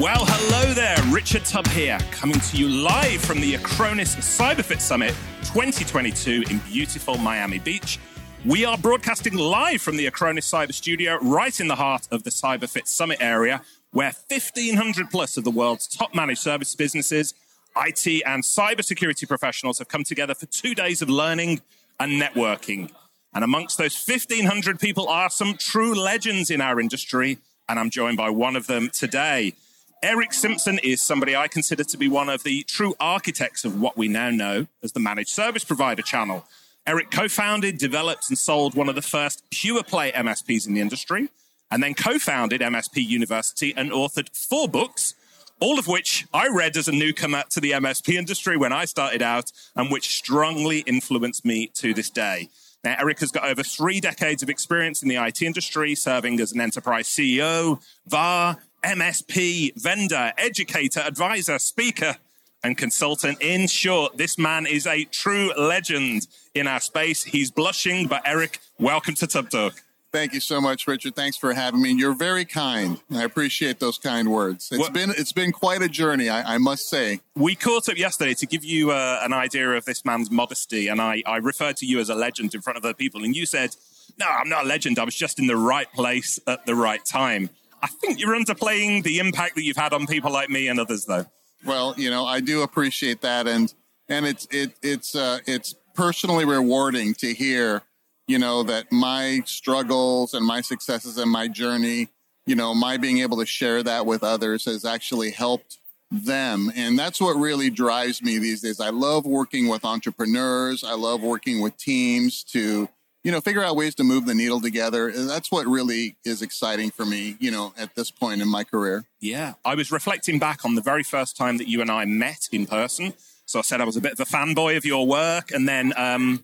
Well, hello there. Richard Tubb here, coming to you live from the Acronis Cyberfit Summit 2022 in beautiful Miami Beach. We are broadcasting live from the Acronis Cyber Studio, right in the heart of the Cyberfit Summit area, where 1,500 plus of the world's top managed service businesses, IT, and cybersecurity professionals have come together for two days of learning and networking. And amongst those 1,500 people are some true legends in our industry, and I'm joined by one of them today. Erick Simpson is somebody I consider to be one of the true architects of what we now know as the managed service provider channel. Erick co founded, developed, and sold one of the first pure play MSPs in the industry, and then co founded MSP University and authored four books, all of which I read as a newcomer to the MSP industry when I started out, and which strongly influenced me to this day. Now, Erick has got over three decades of experience in the IT industry, serving as an enterprise CEO, VAR, MSP, vendor, educator, advisor, speaker, and consultant. In short, this man is a true legend in our space. He's blushing, but Erick, welcome to Tubb Talk. Thank you so much, Richard. Thanks for having me. You're very kind. I appreciate those kind words. It's been it's been quite a journey, I, I, must say. We caught up yesterday to give you uh, an idea of this man's modesty, and I, I referred to you as a legend in front of other people, and you said, "No, I'm not a legend. I was just in the right place at the right time." I think you're underplaying the impact that you've had on people like me and others, though. Well, you know, I do appreciate that, and and it's it it's uh, it's personally rewarding to hear, you know, that my struggles and my successes and my journey, you know, my being able to share that with others has actually helped them, and that's what really drives me these days. I love working with entrepreneurs. I love working with teams to you know, figure out ways to move the needle together. That's what really is exciting for me, you know, at this point in my career. Yeah. I was reflecting back on the very first time that you and I met in person. So I said I was a bit of a fanboy of your work. And then um,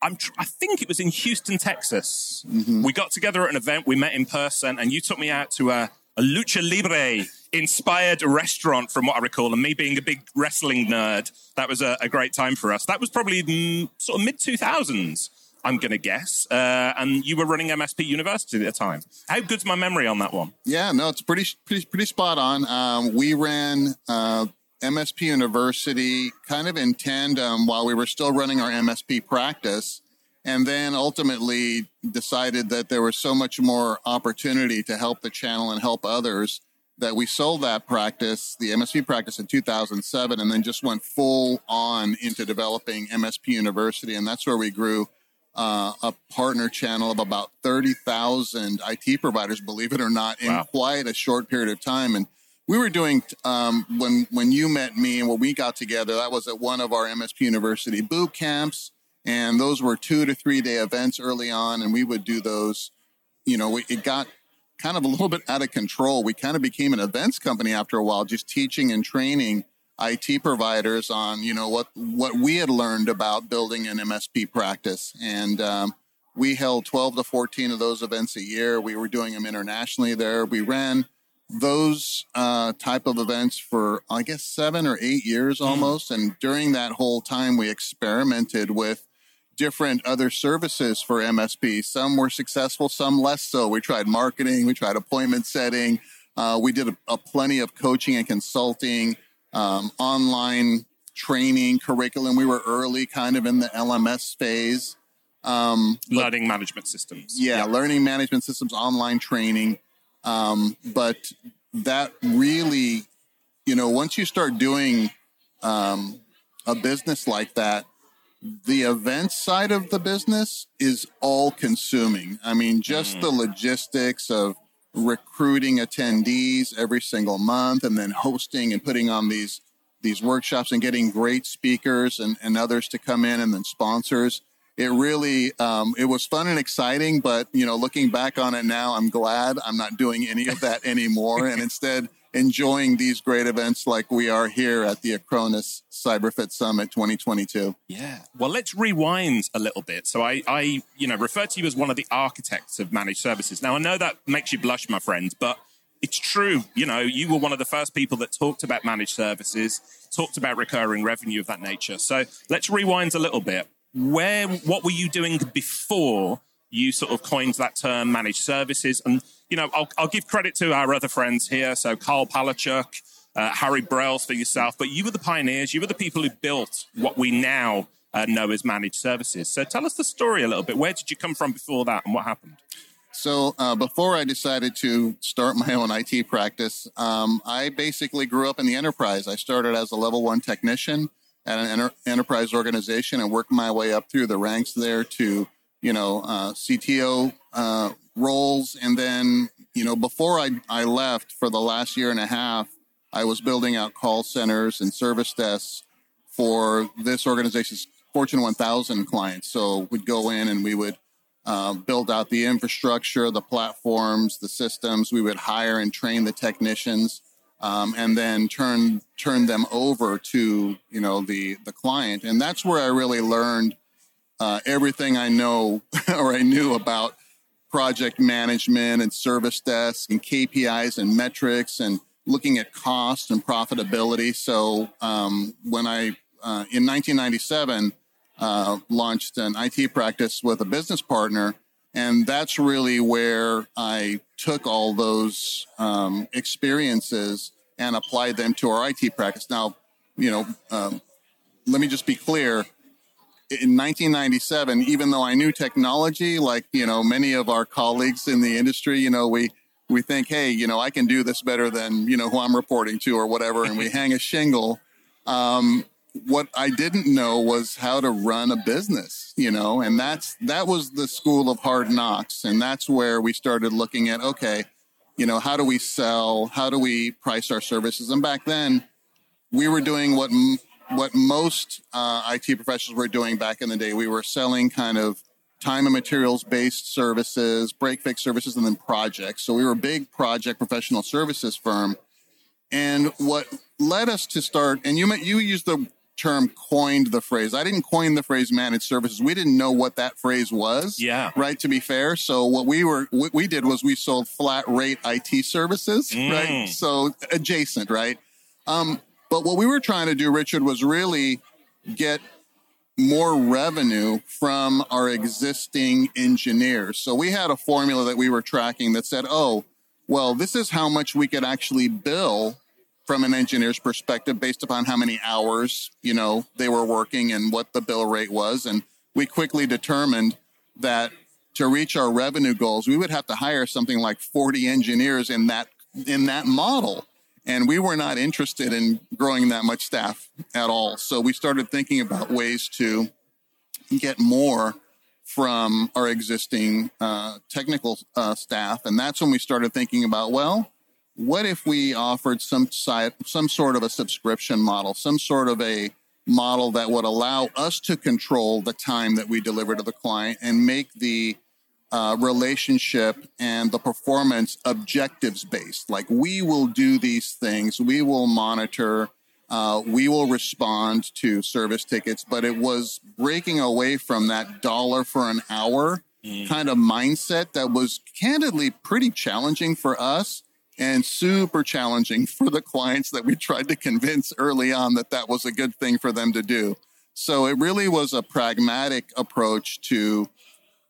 I'm tr- I think it was in Houston, Texas. Mm-hmm. We got together at an event, we met in person, and you took me out to a, a lucha libre inspired restaurant, from what I recall. And me being a big wrestling nerd, that was a, a great time for us. That was probably mm, sort of mid 2000s. I'm going to guess. Uh, and you were running MSP University at the time. How good's my memory on that one? Yeah, no, it's pretty pretty pretty spot on. Um, we ran uh, MSP University kind of in tandem while we were still running our MSP practice, and then ultimately decided that there was so much more opportunity to help the channel and help others that we sold that practice, the MSP practice in 2007, and then just went full on into developing MSP University, and that's where we grew uh, a partner channel of about 30,000 IT providers, believe it or not, in wow. quite a short period of time. And we were doing, um, when, when you met me and when we got together, that was at one of our MSP University boot camps. And those were two to three day events early on. And we would do those, you know, it got kind of a little bit out of control. We kind of became an events company after a while, just teaching and training IT providers on you know what what we had learned about building an MSP practice, and um, we held 12 to 14 of those events a year. We were doing them internationally there. We ran those uh, type of events for I guess seven or eight years hmm. almost, and during that whole time, we experimented with different other services for MSP. Some were successful, some less so. We tried marketing, we tried appointment setting, uh, we did a, a plenty of coaching and consulting um, online training curriculum. We were early, kind of in the LMS phase. Um, learning management systems. Yeah, yeah, learning management systems, online training. Um, but that really, you know, once you start doing um, a business like that, the event side of the business is all consuming. I mean, just mm. the logistics of recruiting attendees every single month and then hosting and putting on these these workshops and getting great speakers and, and others to come in and then sponsors. It really um, it was fun and exciting but you know looking back on it now i'm glad i'm not doing any of that anymore. And instead enjoying these great events like we are here at the Acronis Cyberfit Summit 2022. Yeah. Well, let's rewind a little bit. So I, I, you know, refer to you as one of the architects of managed services. Now I know that makes you blush, my friend, but it's true. You know, you were one of the first people that talked about managed services, talked about recurring revenue of that nature. So let's rewind a little bit. Where, what were you doing before you sort of coined that term managed services? And you know, I'll, I'll give credit to our other friends here. So Karl Palachuk, uh, Harry Brailsford yourself, but you were the pioneers. You were the people who built what we now uh, know as managed services. So tell us the story a little bit. Where did you come from before that, and what happened? So uh, before I decided to start my own IT practice, um, I basically grew up in the enterprise. I started as a level one technician at an enter- enterprise organization and worked my way up through the ranks there to, you know, uh, CTO uh, roles. And then, you know, before I, I left for the last year and a half, I was building out call centers and service desks for this organization's Fortune 1000 clients. So we'd go in and we would uh, build out the infrastructure, the platforms, the systems. We would hire and train the technicians, um, and then turn turn them over to you know the the client. And that's where I really learned uh, everything I know or I knew about project management and service desk and KPIs and metrics and looking at cost and profitability. So um, when I uh, in 1997 uh, launched an IT practice with a business partner. And that's really where I took all those um, experiences and applied them to our IT practice. Now, you know, um, let me just be clear. In 1997, even though I knew technology, like you know many of our colleagues in the industry, you know we we think, hey, you know, I can do this better than you know who I'm reporting to or whatever, and we hang a shingle. Um, what I didn't know was how to run a business, you know, and that's that was the school of hard knocks, and that's where we started looking at okay, you know, how do we sell, how do we price our services, and back then we were doing what what most uh, IT professionals were doing back in the day. We were selling kind of time and materials based services, break fix services, and then projects. So we were a big project professional services firm. And what led us to start, and you you used the term coined the phrase. I didn't coin the phrase managed services. We didn't know what that phrase was. Yeah. Right. To be fair. So what we were, what we did was we sold flat rate IT services. Mm. Right. So adjacent. Right. Um, but what we were trying to do, Richard, was really get more revenue from our existing engineers. So we had a formula that we were tracking that said, oh, well, this is how much we could actually bill from an engineer's perspective based upon how many hours, you know, they were working and what the bill rate was. And we quickly determined that to reach our revenue goals, we would have to hire something like 40 engineers in that in that model. And we were not interested in growing that much staff at all. So we started thinking about ways to get more from our existing uh, technical uh, staff. And that's when we started thinking about, well, what if we offered some site, some sort of a subscription model, some sort of a model that would allow us to control the time that we deliver to the client and make the uh, relationship and the performance objectives based. Like we will do these things, we will monitor, uh, we will respond to service tickets, but it was breaking away from that dollar for an hour mm. kind of mindset that was candidly pretty challenging for us and super challenging for the clients that we tried to convince early on that that was a good thing for them to do. So it really was a pragmatic approach to,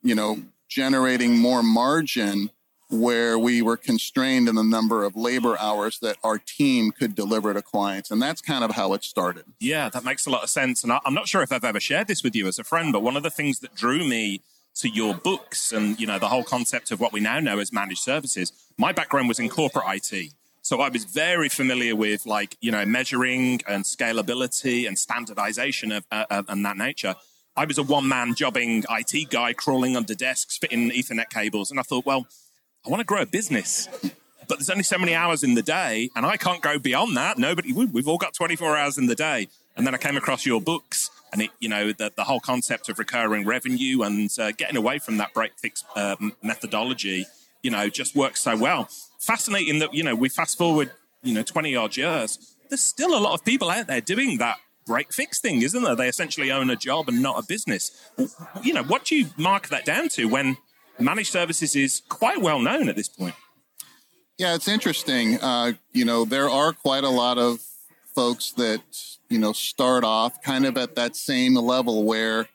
you know, generating more margin where we were constrained in the number of labor hours that our team could deliver to clients. And that's kind of how it started. Yeah, that makes a lot of sense. And I'm not sure if I've ever shared this with you as a friend, but one of the things that drew me to your books and you know the whole concept of what we now know as managed services my background was in corporate IT so I was very familiar with like you know measuring and scalability and standardization of uh, and that nature I was a one man jobbing IT guy crawling under desks fitting ethernet cables and I thought well I want to grow a business. But there's only so many hours in the day and I can't go beyond that. Nobody we've all got 24 hours in the day. And then I came across your books and it, you know, the, the whole concept of recurring revenue and uh, getting away from that break fix uh, methodology, you know, just works so well. Fascinating that, you know, we fast forward, you know, 20 odd years, there's still a lot of people out there doing that break fix thing, isn't there? They essentially own a job and not a business. You know, what do you mark that down to when managed services is quite well known at this point? Yeah, it's interesting. Uh, you know, there are quite a lot of folks that you know start off kind of at that same level where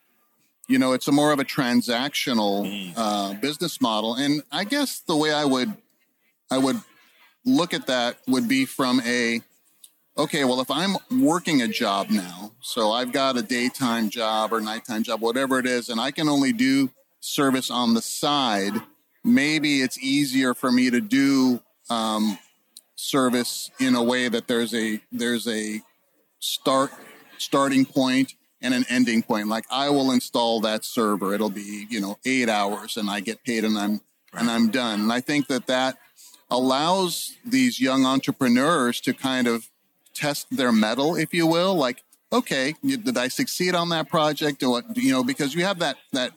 you know it's a more of a transactional mm. uh, business model and i guess the way i would I would look at that would be from a okay, well, if I'm working a job now, so I've got a daytime job or nighttime job, whatever it is, and I can only do service on the side, maybe it's easier for me to do um, service in a way that there's a there's a start starting point and an ending point. Like I will install that server. It'll be, you know, eight hours and I get paid and I'm, right. and I'm done. And I think that that allows these young entrepreneurs to kind of test their mettle, if you will. Like, okay, did I succeed on that project? Or, you know, because you have that, that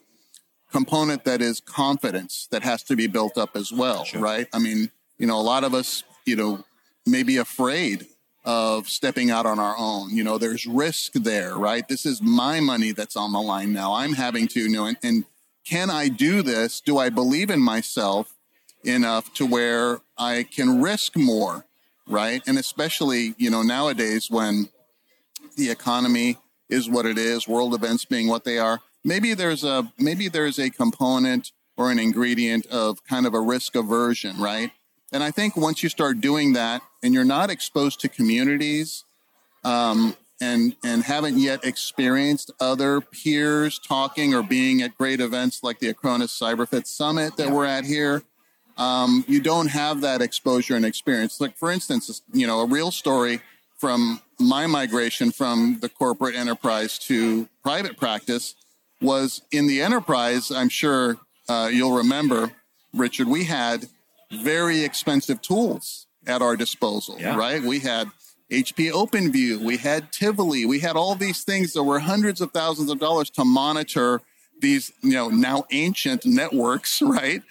component that is confidence that has to be built up as well, sure. right? I mean, you know, a lot of us, you know, may be afraid of stepping out on our own. You know, there's risk there, right? This is my money that's on the line now. I'm having to, you know, and, and can I do this? Do I believe in myself enough to where I can risk more, right? And especially, you know, nowadays when the economy is what it is, world events being what they are, maybe there's a maybe there's a component or an ingredient of kind of a risk aversion, right? And I think once you start doing that and you're not exposed to communities um, and and haven't yet experienced other peers talking or being at great events like the Acronis CyberFit Summit that yeah. we're at here, um, you don't have that exposure and experience. Like for instance, you know, a real story from my migration from the corporate enterprise to private practice was in the enterprise. I'm sure uh, you'll remember, Richard. We had very expensive tools at our disposal, yeah. right? We had HP OpenView, we had Tivoli, we had all these things that were hundreds of thousands of dollars to monitor these, you know, now ancient networks, right?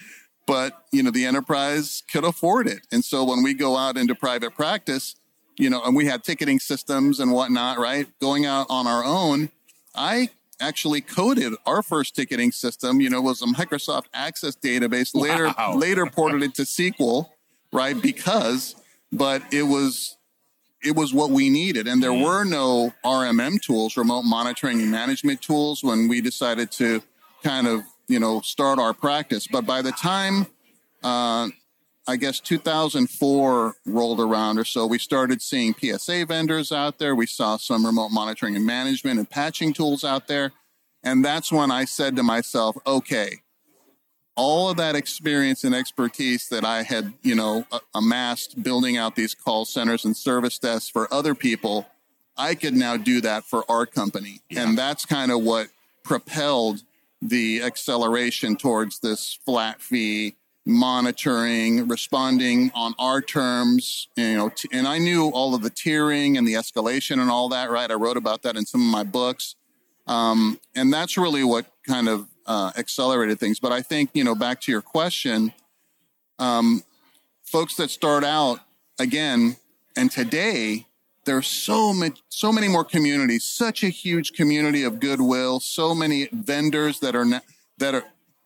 But, you know, the enterprise could afford it. And so when we go out into private practice, you know, and we had ticketing systems and whatnot, right? Going out on our own, I actually coded our first ticketing system. You know, was a Microsoft Access database. Later, wow. later ported it to SQL, right? Because, but it was it was what we needed, and there mm. were no RMM tools, remote monitoring and management tools, when we decided to kind of you know start our practice. But by the time uh, I guess 2004 rolled around or so, we started seeing PSA vendors out there. We saw some remote monitoring and management and patching tools out there. And that's when I said to myself, okay, all of that experience and expertise that I had, you know, amassed building out these call centers and service desks for other people, I could now do that for our company. Yeah. And that's kind of what propelled the acceleration towards this flat fee monitoring, responding on our terms, you know, t- and I knew all of the tiering and the escalation and all that, right? I wrote about that in some of my books. Um, and that's really what kind of uh, accelerated things. But I think, you know, back to your question, um, folks that start out again, and today there's so many, so many more communities, such a huge community of goodwill, so many vendors that are, that are,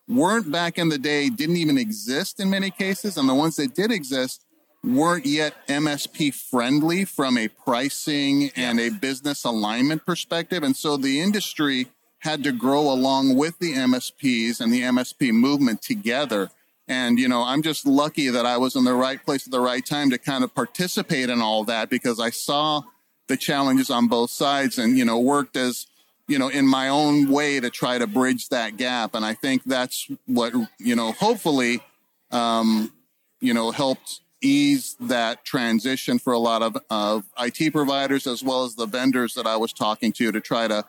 weren't back in the day, didn't even exist in many cases. And the ones that did exist weren't yet MSP friendly from a pricing and a business alignment perspective. And so the industry had to grow along with the MSPs and the MSP movement together. And, you know, I'm just lucky that I was in the right place at the right time to kind of participate in all that because I saw the challenges on both sides and, you know, worked as you know, in my own way to try to bridge that gap. And I think that's what, you know, hopefully, um, you know, helped ease that transition for a lot of, of IT providers as well as the vendors that I was talking to to try to,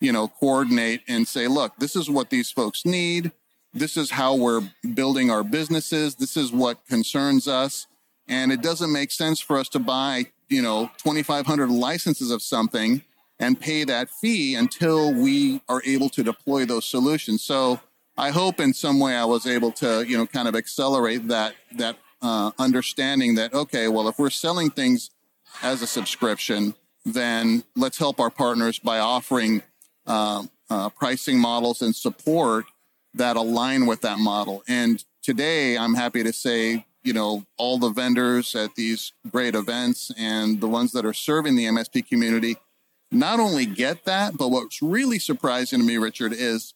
you know, coordinate and say, look, this is what these folks need. This is how we're building our businesses. This is what concerns us. And it doesn't make sense for us to buy, you know, 2,500 licenses of something and pay that fee until we are able to deploy those solutions. So I hope in some way I was able to, you know, kind of accelerate that that uh, understanding that okay, well, if we're selling things as a subscription, then let's help our partners by offering uh, uh, pricing models and support that align with that model. And today, I'm happy to say, you know, all the vendors at these great events and the ones that are serving the MSP community not only get that, but what's really surprising to me, Richard, is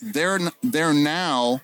they're they're now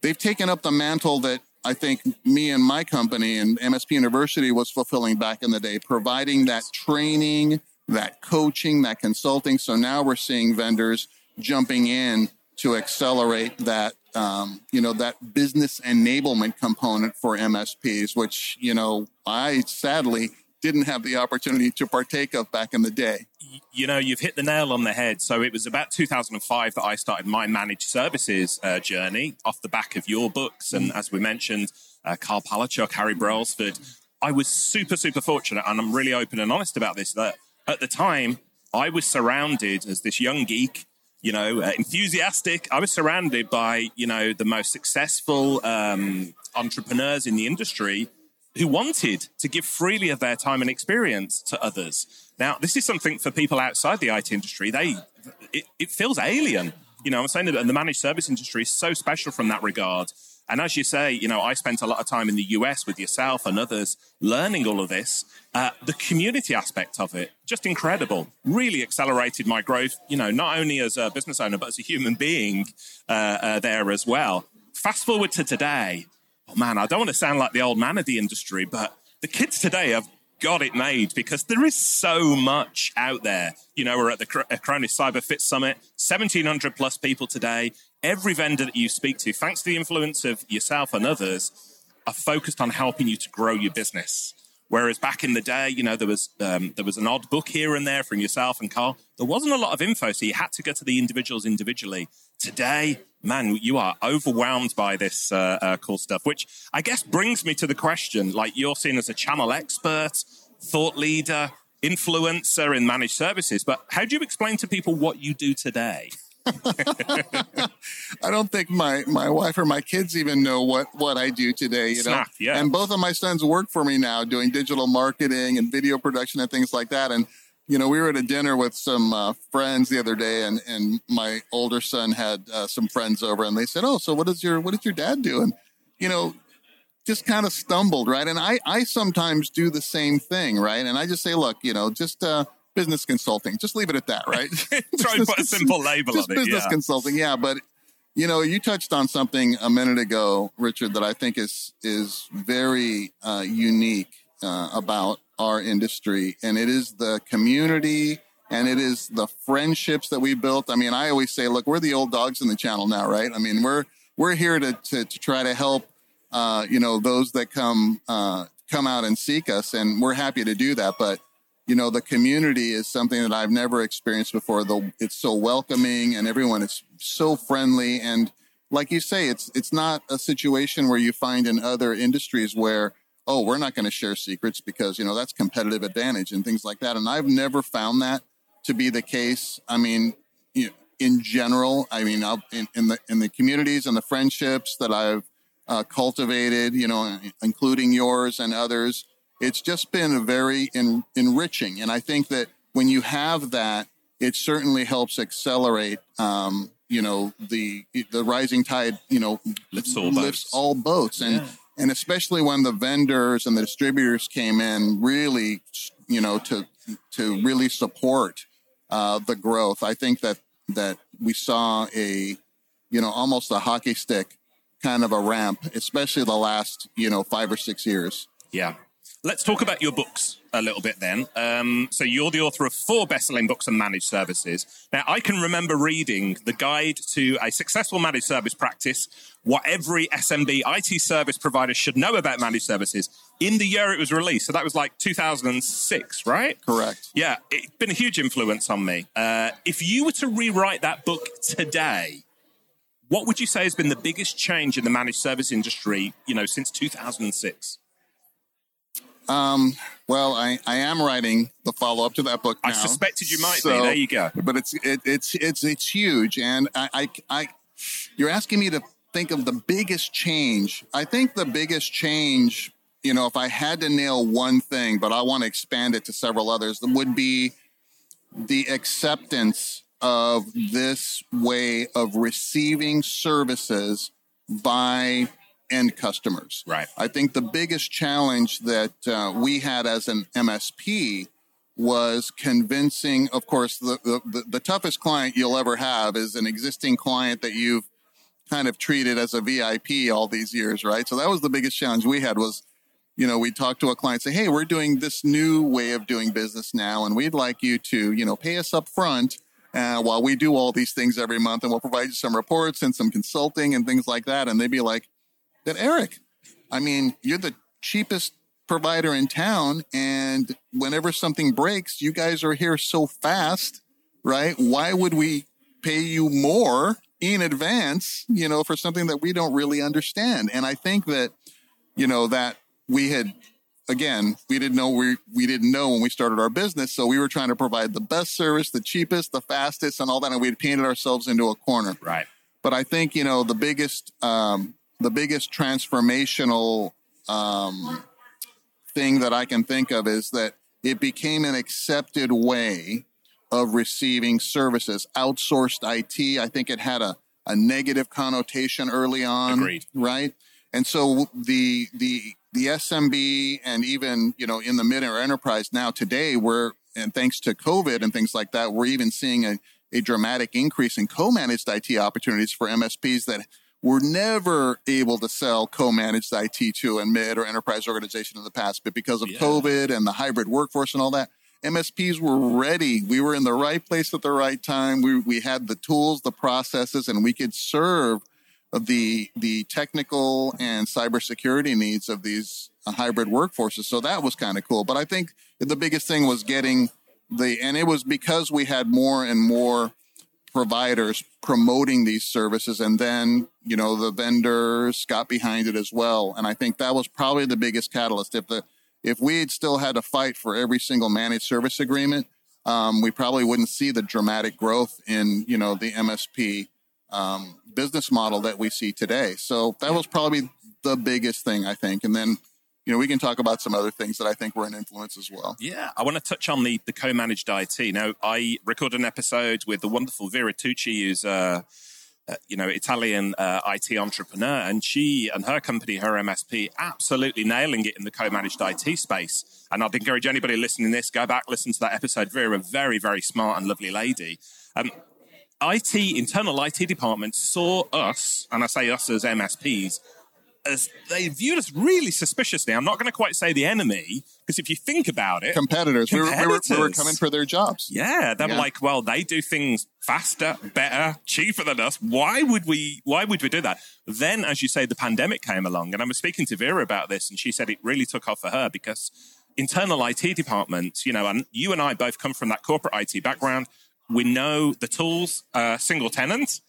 they've taken up the mantle that I think me and my company and MSP University was fulfilling back in the day, providing that training, that coaching, that consulting. So now we're seeing vendors jumping in to accelerate that um, you know that business enablement component for MSPs, which you know I sadly didn't have the opportunity to partake of back in the day. You know, you've hit the nail on the head. So it was about 2005 that I started my managed services uh, journey off the back of your books. And as we mentioned, uh, Karl Palachuk, Harry Brailsford. I was super, super fortunate, and I'm really open and honest about this, that at the time, I was surrounded as this young geek, you know, uh, enthusiastic. I was surrounded by, you know, the most successful um, entrepreneurs in the industry who wanted to give freely of their time and experience to others. Now, this is something for people outside the IT industry. They, it, it feels alien. You know, I'm saying that the managed service industry is so special from that regard. And as you say, you know, I spent a lot of time in the US with yourself and others learning all of this. Uh, the community aspect of it, just incredible. Really accelerated my growth, you know, not only as a business owner, but as a human being uh, uh, there as well. Fast forward to today, oh man, I don't want to sound like the old man of the industry, but the kids today have got it made because there is so much out there. You know, we're at the Acronis Cyber Fit Summit, 1,700 plus people today. Every vendor that you speak to, thanks to the influence of yourself and others, are focused on helping you to grow your business. Whereas back in the day, you know, there was um, there was an odd book here and there from yourself and Karl. There wasn't a lot of info, so you had to go to the individuals individually. Today, man, you are overwhelmed by this uh, uh, cool stuff, which I guess brings me to the question like, you're seen as a channel expert, thought leader, influencer in managed services, but how do you explain to people what you do today? I don't think my, my wife or my kids even know what, what I do today, you know. yeah. And both of my sons work for me now doing digital marketing and video production and things like that. And you know, we were at a dinner with some uh, friends the other day, and and my older son had uh, some friends over, and they said, "Oh, so what does your what does your dad do?" And you know, just kind of stumbled, right? And I I sometimes do the same thing, right? And I just say, look, you know, just uh, business consulting, just leave it at that, right? Try and put a simple label just on it. Business yeah. consulting, yeah, but. You know, you touched on something a minute ago, Richard, that I think is is very uh, unique uh, about our industry, and it is the community and it is the friendships that we built. I mean, I always say, look, we're the old dogs in the channel now, right? I mean, we're we're here to to, to try to help, uh, you know, those that come uh, come out and seek us, and we're happy to do that. But you know, the community is something that I've never experienced before. Though it's so welcoming, and everyone is so friendly, and like you say, it's it's not a situation where you find in other industries where oh, we're not going to share secrets because, you know, that's competitive advantage and things like that. And I've never found that to be the case. I mean, you know, in general, I mean, in, in, the in the communities and the friendships that I've uh, cultivated, you know, including yours and others, it's just been a very en- enriching. And I think that when you have that, it certainly helps accelerate, um, you know, the the rising tide, you know, lifts all lifts boats. all boats. And yeah and especially when the vendors and the distributors came in really you know to to really support uh, the growth i think that that we saw a you know almost a hockey stick kind of a ramp especially the last you know five or six years yeah let's talk about your books a little bit then. Um, so you're the author of four best-selling books on managed services. Now, I can remember reading the guide to a successful managed service practice, what every SMB IT service provider should know about managed services in the year it was released. So that was like 2006, right? Correct. Yeah, it's been a huge influence on me. Uh, if you were to rewrite that book today, what would you say has been the biggest change in the managed service industry, you know, since 2006? Um, well, I, I am writing the follow up to that book. Now, I suspected you might so, be. There you go. But it's it, it's it's it's huge, and I, I I you're asking me to think of the biggest change. I think the biggest change, you know, if I had to nail one thing, but I want to expand it to several others, would be the acceptance of this way of receiving services by end customers. Right. I think the biggest challenge that uh, we had as an MSP was convincing, of course, the, the, the toughest client you'll ever have is an existing client that you've kind of treated as a VIP all these years, right? So that was the biggest challenge we had was, you know, we'd talk to a client, say, hey, we're doing this new way of doing business now, and we'd like you to, you know, pay us up front uh, while we do all these things every month, and we'll provide you some reports and some consulting and things like that. And they'd be like, "But Erick, I mean, you're the cheapest provider in town, and whenever something breaks, you guys are here so fast, right? Why would we pay you more in advance, you know, for something that we don't really understand?" And I think that, you know, that we had again, we didn't know we we didn't know when we started our business, so we were trying to provide the best service, the cheapest, the fastest, and all that, and we had painted ourselves into a corner. Right. But I think you know the biggest um, the biggest transformational um, thing that I can think of is that it became an accepted way of receiving services. Outsourced IT, I think it had a, a negative connotation early on. Agreed. Right. And so the the the SMB and even you know in the mid or enterprise now today we're and thanks to COVID and things like that, we're even seeing a, a dramatic increase in co-managed IT opportunities for MSPs that were never able to sell co-managed IT to a mid or enterprise organization in the past, but because of Yeah. COVID and the hybrid workforce and all that, MSPs were ready. We were in the right place at the right time. We we had the tools, the processes, and we could serve the the technical and cybersecurity needs of these uh, hybrid workforces. So that was kind of cool. But I think the biggest thing was getting the and it was because we had more and more providers promoting these services and then you know the vendors got behind it as well. And i think that was probably the biggest catalyst. If the if we had still had to fight for every single managed service agreement um, we probably wouldn't see the dramatic growth in you know the msp um, business model that we see today. So that was probably the biggest thing i think. And then you know we can talk about some other things that i think were an influence as well. Yeah, I want to touch on the, the co-managed IT. Now, I recorded an episode with the wonderful Vera Tucci, who's uh, you know Italian uh, IT entrepreneur, and she and her company, her MSP, absolutely nailing it in the co-managed IT space. And I'd encourage anybody listening to this go back listen to that episode. Vera, very very smart and lovely lady. Um, IT internal IT departments saw us, and I say us as MSPs, as they viewed us really suspiciously. I'm not going to quite say the enemy because if you think about it, competitors, We, were, we, were, we were coming for their jobs yeah, they're Yeah. like, well, they do things faster, better, cheaper than us. Why would we? Why would we do that? Then, as you say, the pandemic came along, and I was speaking to Vera about this, and she said it really took off for her because internal IT departments, you know, and you and I both come from that corporate IT background. We know the tools, uh, single tenant.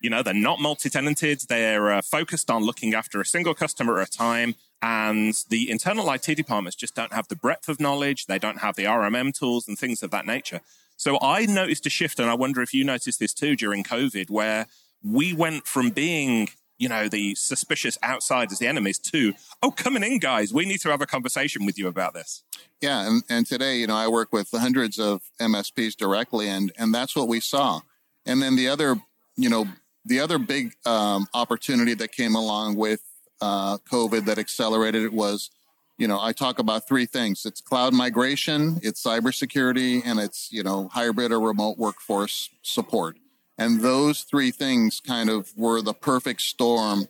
You know, they're not multi-tenanted. They're uh, focused on looking after a single customer at a time. And the internal IT departments just don't have the breadth of knowledge. They don't have the RMM tools and things of that nature. So I noticed a shift, and I wonder if you noticed this too during COVID, where we went from being, you know, the suspicious outsiders, the enemies, to, oh, coming in, guys, we need to have a conversation with you about this. Yeah, and, and today, you know, I work with hundreds of MSPs directly, and and that's what we saw. And then the other, you know, the other big um, opportunity that came along with uh, COVID that accelerated it was, you know, I talk about three things: it's cloud migration, it's cybersecurity, and it's you know hybrid or remote workforce support. And those three things kind of were the perfect storm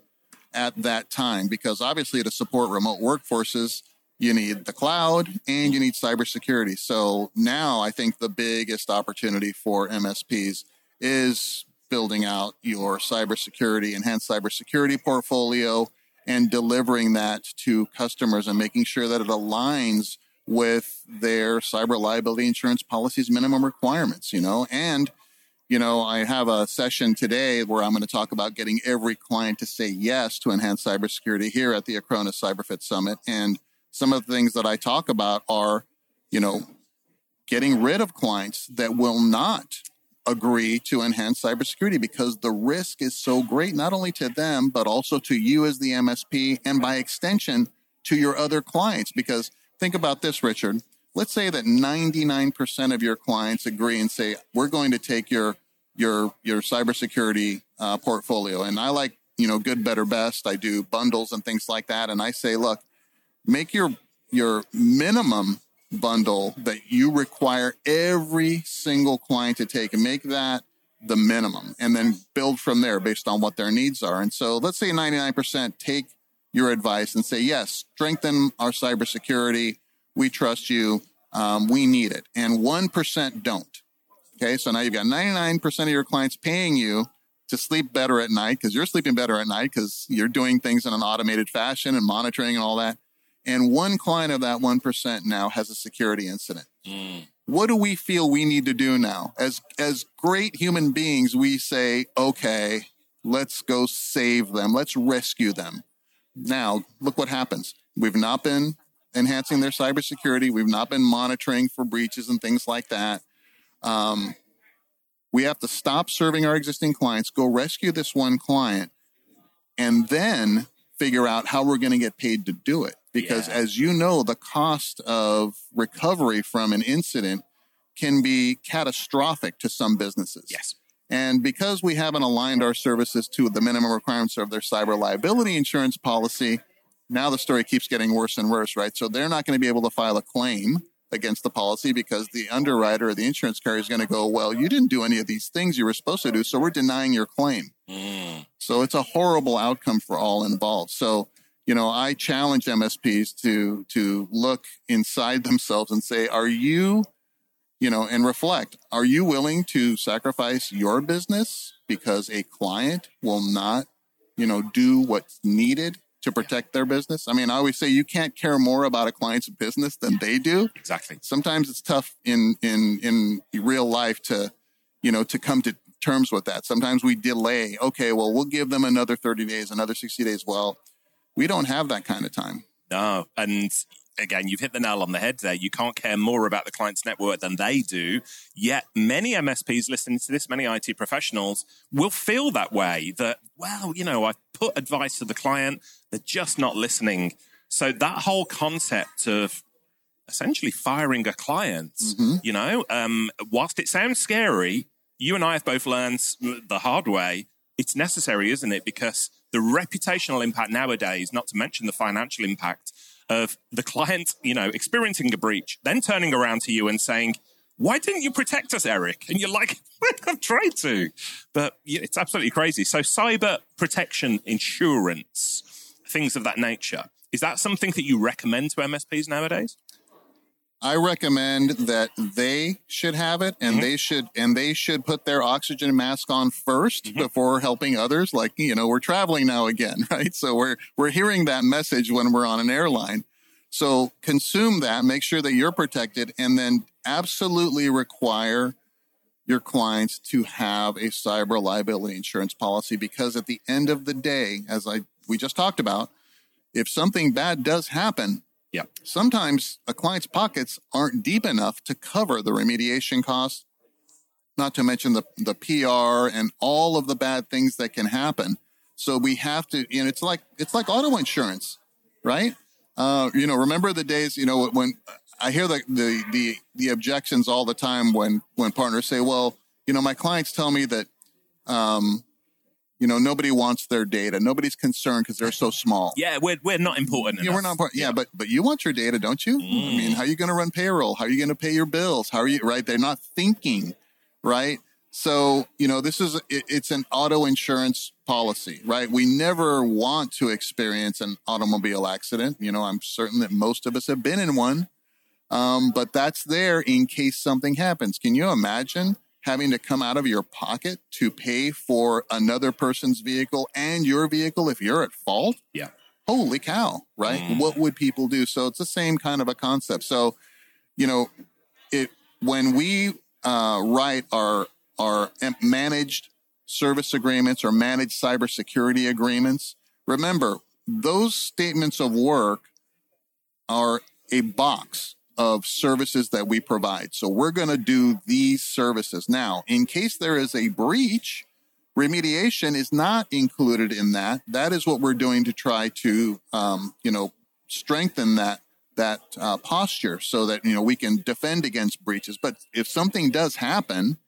at that time because obviously to support remote workforces you need the cloud and you need cybersecurity. So now I think the biggest opportunity for MSPs is building out your cybersecurity, enhanced cybersecurity portfolio and delivering that to customers and making sure that it aligns with their cyber liability insurance policies minimum requirements, you know, and you know, I have a session today where I'm going to talk about getting every client to say yes to enhanced cybersecurity here at the Acronis CyberFit Summit. And some of the things that I talk about are, you know, getting rid of clients that will not agree to enhance cybersecurity because the risk is so great, not only to them, but also to you as the MSP and by extension to your other clients. Because think about this, Richard. Let's say that 99% of your clients agree and say, we're going to take your, your, your cybersecurity uh, portfolio. And I like, you know, good, better, best. I do bundles and things like that. And I say, look, make your, your minimum bundle that you require every single client to take and make that the minimum and then build from there based on what their needs are. And so let's say 99% take your advice and say, yes, strengthen our cybersecurity. We trust you. Um, we need it. And 1% don't. Okay. So now you've got 99% of your clients paying you to sleep better at night because you're sleeping better at night because you're doing things in an automated fashion and monitoring and all that. And one client of that 1% now has a security incident. Mm. What do we feel we need to do now? As, as great human beings, we say, okay, let's go save them. Let's rescue them. Now, look what happens. We've not been enhancing their cybersecurity. We've not been monitoring for breaches and things like that. Um, we have to stop serving our existing clients, go rescue this one client, and then figure out how we're going to get paid to do it. Because yeah. as you know, the cost of recovery from an incident can be catastrophic to some businesses. Yes. And because we haven't aligned our services to the minimum requirements of their cyber liability insurance policy, now the story keeps getting worse and worse, right? So they're not going to be able to file a claim against the policy because the underwriter or the insurance carrier is going to go, well, you didn't do any of these things you were supposed to do, so we're denying your claim. Mm. So it's a horrible outcome for all involved. So, you know, I challenge MSPs to to look inside themselves and say, are you, you know, and reflect, are you willing to sacrifice your business because a client will not, you know, do what's needed to protect their business. I mean, I always say you can't care more about a client's business than they do. Exactly. Sometimes it's tough in in in real life to, you know, to come to terms with that. Sometimes we delay. Okay, well, we'll give them another 30 days, another 60 days. Well, we don't have that kind of time. No, and again, you've hit the nail on the head there. You can't care more about the client's network than they do. Yet many MSPs listening to this, many IT professionals will feel that way that, well, you know, I put advice to the client, they're just not listening. So that whole concept of essentially firing a client, mm-hmm. you know, um, whilst it sounds scary, you and I have both learned the hard way. It's necessary, isn't it? Because the reputational impact nowadays, not to mention the financial impact, of the client, you know, experiencing a breach, then turning around to you and saying, why didn't you protect us, Erick? And you're like, I've tried to, but it's absolutely crazy. So cyber protection insurance, things of that nature. Is that something that you recommend to MSPs nowadays? I recommend that they should have it and mm-hmm. they should and they should put their oxygen mask on 1st mm-hmm. before helping others like you know we're traveling now again right so we're we're hearing that message when we're on an airline so consume that make sure that you're protected and then absolutely require your clients to have a cyber liability insurance policy because at the end of the day as I we just talked about if something bad does happen yeah. Sometimes a client's pockets aren't deep enough to cover the remediation costs, not to mention the, the PR and all of the bad things that can happen. So we have to, you know, it's like, it's like auto insurance, right? Uh, you know, remember the days, you know, when I hear the, the, the, the objections all the time when, when partners say, well, you know, my clients tell me that, um, you know, nobody wants their data. Nobody's concerned because they're so small. Yeah, we're, we're not important. Yeah, we're not important. Yeah, yeah, but but you want your data, don't you? Mm. I mean, how are you going to run payroll? How are you going to pay your bills? How are you right? They're not thinking, right? So you know, this is it, it's an auto insurance policy, right? We never want to experience an automobile accident. You know, I'm certain that most of us have been in one, um, but that's there in case something happens. Can you imagine? Having to come out of your pocket to pay for another person's vehicle and your vehicle if you're at fault. Yeah. Holy cow, right? Mm. What would people do? So it's the same kind of a concept. So, you know, it when we uh, write our our managed service agreements or managed cybersecurity agreements, remember those statements of work are a box of services that we provide. So we're going to do these services. Now, in case there is a breach, remediation is not included in that. That is what we're doing to try to, um, you know, strengthen that that uh, posture so that you know we can defend against breaches. But if something does happen,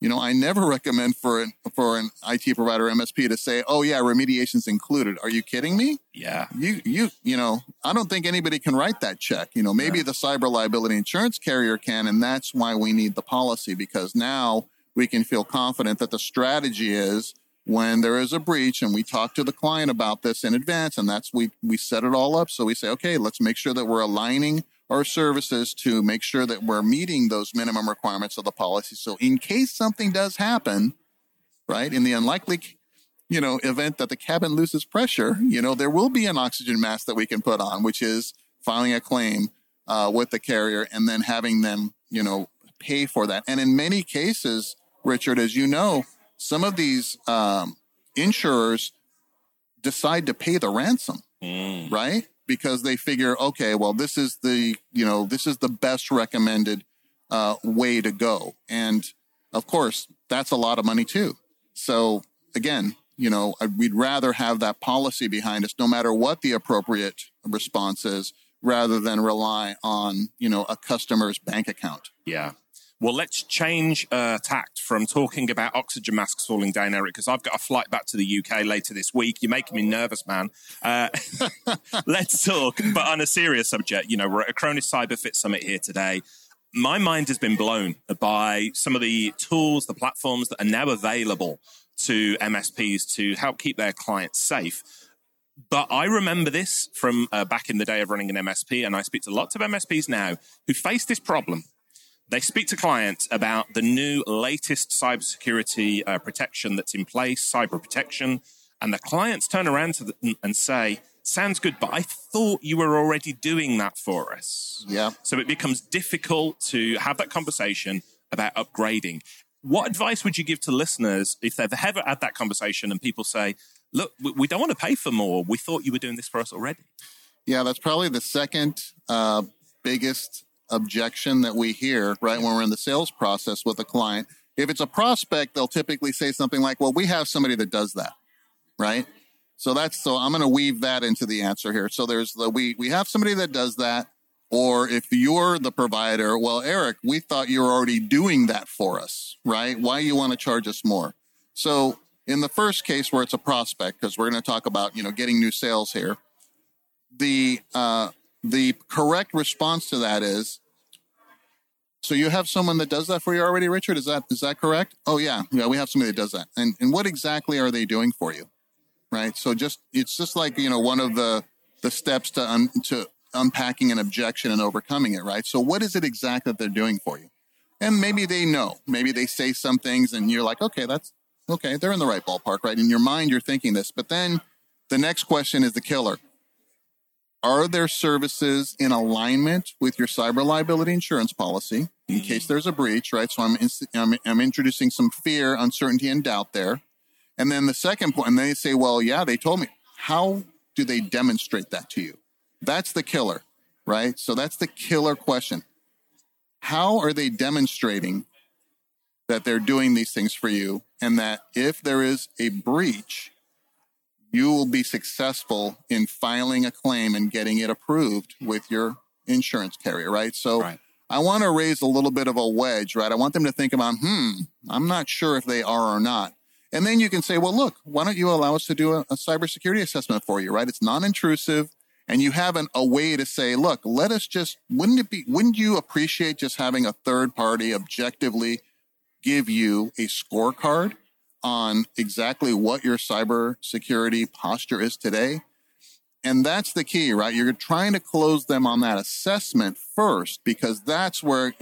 you know, I never recommend for an for an IT provider MSP to say, "Oh yeah, remediation's included." Are you kidding me? Yeah. You you you know, I don't think anybody can write that check. You know, maybe yeah. the cyber liability insurance carrier can, and that's why we need the policy because now we can feel confident that the strategy is when there is a breach and we talk to the client about this in advance and that's we we set it all up so we say okay let's make sure that we're aligning our services to make sure that we're meeting those minimum requirements of the policy so in case something does happen right in the unlikely you know event that the cabin loses pressure you know there will be an oxygen mask that we can put on which is filing a claim uh, with the carrier and then having them you know pay for that and in many cases richard as you know some of these um, insurers decide to pay the ransom, mm. right? Because they figure, okay, well, this is the you know this is the best recommended uh, way to go, and of course that's a lot of money too. So again, you know, we'd rather have that policy behind us, no matter what the appropriate response is, rather than rely on you know a customer's bank account. Yeah, well, let's change uh, tact from talking about oxygen masks falling down, Erick, because I've got a flight back to the UK later this week. You're making me nervous, man. Uh, let's talk, but on a serious subject. You know, we're at Acronis CyberFit Summit here today. My mind has been blown by some of the tools, the platforms that are now available to MSPs to help keep their clients safe. But I remember this from uh, back in the day of running an MSP, and I speak to lots of MSPs now who face this problem they speak to clients about the new latest cybersecurity uh, protection that's in place, cyber protection, and the clients turn around to them and say, "Sounds good, but I thought you were already doing that for us." Yeah. So it becomes difficult to have that conversation about upgrading. What advice would you give to listeners if they've ever had that conversation and people say, "Look, we don't want to pay for more. We thought you were doing this for us already." Yeah, that's probably the second uh, biggest objection that we hear right when we're in the sales process with a client. If it's a prospect, they'll typically say something like, well, we have somebody that does that, right? So that's so I'm going to weave that into the answer here. So there's the we we have somebody that does that or if you're the provider, well, Erick, we thought you were already doing that for us, right? Why you want to charge us more? So in the first case where it's a prospect, because we're going to talk about, you know, getting new sales here, the uh, the correct response to that is so you have someone that does that for you already, Richard? Is that is that correct? Oh yeah, yeah, we have somebody that does that. And and what exactly are they doing for you? Right. So just it's just like you know one of the the steps to un, to unpacking an objection and overcoming it. Right. So what is it exactly that they're doing for you? And maybe they know. Maybe they say some things, and you're like, okay, that's okay. They're in the right ballpark, right? In your mind, you're thinking this, but then the next question is the killer are there services in alignment with your cyber liability insurance policy in mm-hmm. case there's a breach, right? So I'm, I'm, I'm introducing some fear, uncertainty, and doubt there. And then the second point, and they say, well, yeah, they told me. How do they demonstrate that to you? That's the killer, right? So that's the killer question. How are they demonstrating that they're doing these things for you and that if there is a breach, you will be successful in filing a claim and getting it approved with your insurance carrier, right? So right. I want to raise a little bit of a wedge, right? I want them to think about, hmm, I'm not sure if they are or not. And then you can say, well, look, why don't you allow us to do a, a cybersecurity assessment for you, right? It's non intrusive. And you have an, a way to say, look, let us just, wouldn't it be, wouldn't you appreciate just having a third party objectively give you a scorecard on exactly what your cybersecurity posture is today. And that's the key, right? You're trying to close them on that assessment first because that's where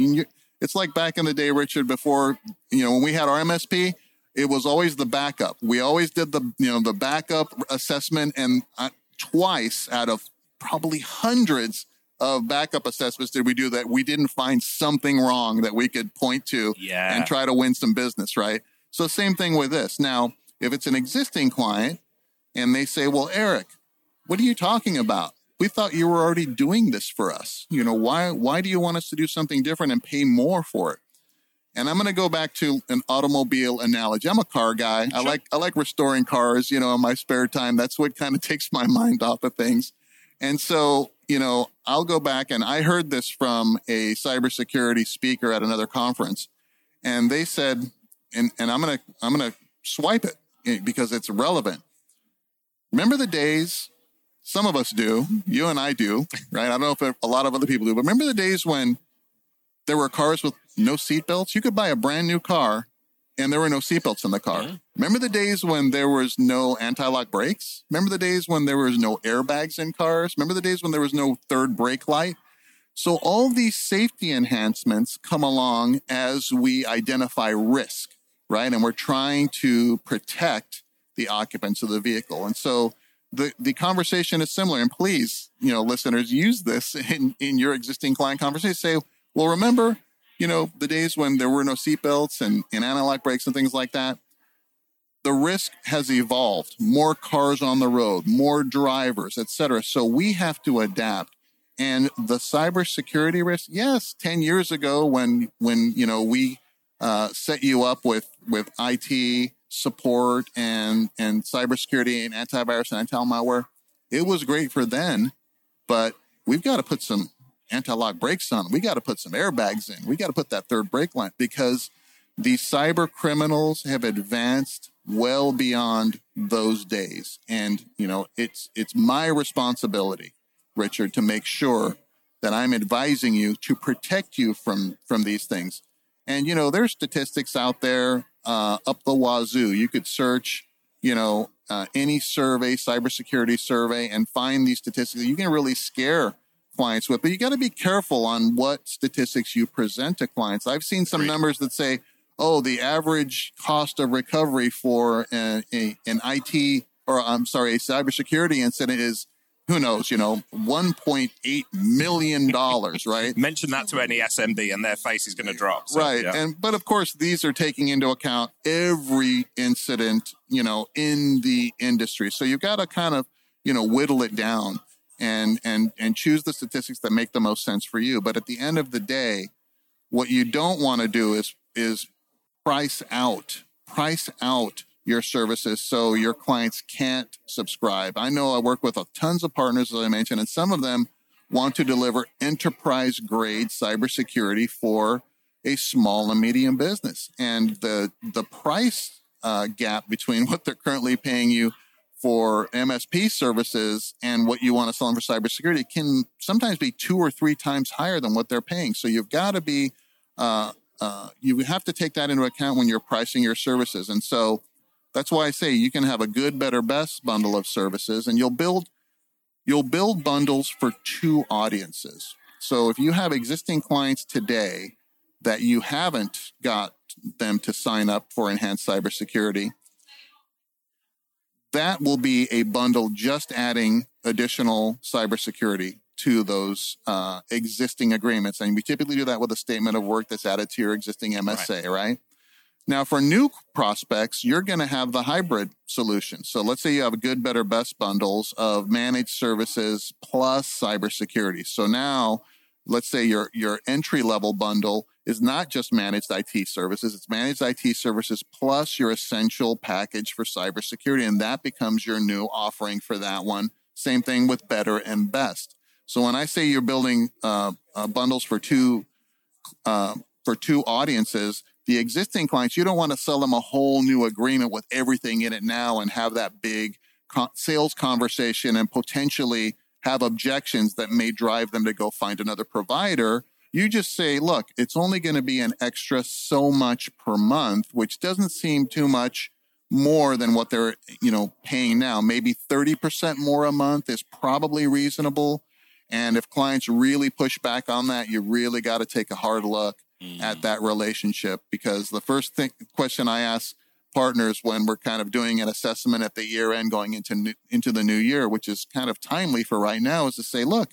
it's like back in the day, Richard, before, you know, when we had our MSP, it was always the backup. We always did the, you know, the backup assessment and uh, twice out of probably hundreds of backup assessments did we do that we didn't find something wrong that we could point to yeah. and try to win some business, right? So same thing with this. Now, if it's an existing client and they say, well, Erick, what are you talking about? We thought you were already doing this for us. You know, why, why do you want us to do something different and pay more for it? And I'm going to go back to an automobile analogy. I'm a car guy. Sure. I like, I like restoring cars, you know, in my spare time. That's what kind of takes my mind off of things. And so, you know, I'll go back and I heard this from a cybersecurity speaker at another conference. And they said, and and I'm gonna I'm gonna swipe it eh, because it's relevant. Remember the days? Some of us do. You and I do, right? I don't know if a lot of other people do, but remember the days when there were cars with no seatbelts? You could buy a brand new car and there were no seatbelts in the car. Mm-hmm. Remember the days when there was no anti-lock brakes? Remember the days when there was no airbags in cars? Remember the days when there was no third brake light? So all these safety enhancements come along as we identify risk, right? And we're trying to protect the occupants of the vehicle. And so the, the conversation is similar. And please, you know, listeners, use this in, in your existing client conversation. Say, well, remember, you know, the days when there were no seatbelts and, and anti-lock brakes and things like that. The risk has evolved. More cars on the road, more drivers, et cetera. So we have to adapt. And the cybersecurity risk, yes, 10 years ago when, when, you know, we uh, set you up with, with IT support and, and cybersecurity and antivirus and anti-malware, it was great for then, but we've got to put some anti-lock brakes on. We got to put some airbags in. We got to put that third brake line because these cyber criminals have advanced well beyond those days. And, you know, it's, it's my responsibility, Richard, to make sure that I'm advising you to protect you from, from these things. And, you know, there's statistics out there, uh, up the wazoo. You could search, you know, uh, any survey, cybersecurity survey, and find these statistics. You can really scare clients with, but you got to be careful on what statistics you present to clients. I've seen some numbers that say, oh, the average cost of recovery for an, a, an IT or I'm sorry, a cybersecurity incident is who knows, you know, $1.8 million, right? Mention that to any SMB and their face is going to drop. So, right. Yeah. And, but of course, these are taking into account every incident, you know, in the industry. So you've got to kind of, you know, whittle it down and and and choose the statistics that make the most sense for you. But at the end of the day, what you don't want to do is is price out price out your services so your clients can't subscribe. I know I work with tons of partners, as I mentioned, and some of them want to deliver enterprise grade cybersecurity for a small and medium business. And the the price uh, gap between what they're currently paying you for MSP services and what you want to sell them for cybersecurity can sometimes be two or three times higher than what they're paying. So you've got to be, uh, uh, you have to take that into account when you're pricing your services. And so that's why I say you can have a good, better, best bundle of services, and you'll build you'll build bundles for two audiences. So if you have existing clients today that you haven't got them to sign up for enhanced cybersecurity, that will be a bundle just adding additional cybersecurity to those uh, existing agreements. And we typically do that with a statement of work that's added to your existing MSA, right? right? Now, for new prospects, you're going to have the hybrid solution. So let's say you have a good, better, best bundles of managed services plus cybersecurity. So now let's say your, your entry level bundle is not just managed IT services. It's managed IT services plus your essential package for cybersecurity. And that becomes your new offering for that one. Same thing with better and best. So when I say you're building uh, uh, bundles for two, uh, for two audiences, the existing clients, you don't want to sell them a whole new agreement with everything in it now and have that big sales conversation and potentially have objections that may drive them to go find another provider. You just say, look, it's only going to be an extra so much per month, which doesn't seem too much more than what they're, you know, paying now. Maybe 30% more a month is probably reasonable. And if clients really push back on that, you really got to take a hard look mm. at that relationship because the first thing, question I ask partners when we're kind of doing an assessment at the year end going into new, into the new year, which is kind of timely for right now, is to say, look,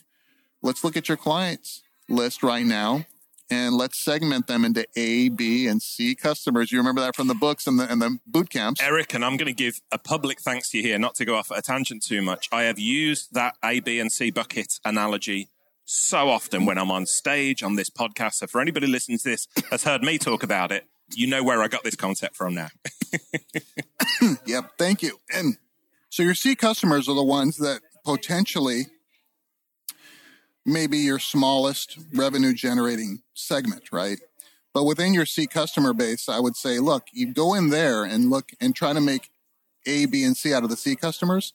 let's look at your clients list right now and let's segment them into A, B, and C customers. You remember that from the books and the, and the boot camps. Erick, and I'm going to give a public thanks to you here, not to go off at a tangent too much. I have used that A, B, and C bucket analogy so often when I'm on stage on this podcast. So for anybody listening to this has heard me talk about it, you know where I got this concept from now. yep. Thank you. And so your C customers are the ones that potentially maybe your smallest revenue generating segment, right? But within your C customer base, I would say, look, you go in there and look and try to make A, B, and C out of the C customers.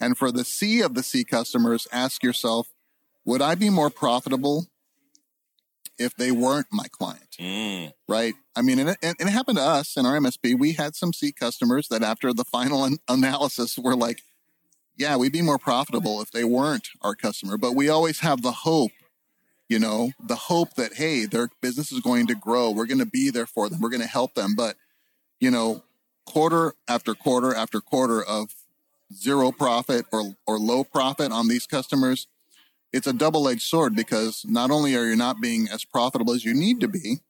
And for the C of the C customers, ask yourself, would I be more profitable if they weren't my client, Mm. right? I mean, and it, and it happened to us in our MSP. We had some C customers that after the final an- analysis were like, yeah, we'd be more profitable if they weren't our customer. But we always have the hope, you know, the hope that, hey, their business is going to grow. We're going to be there for them. We're going to help them. But, you know, quarter after quarter after quarter of zero profit or, or low profit on these customers, it's a double edged sword because not only are you not being as profitable as you need to be,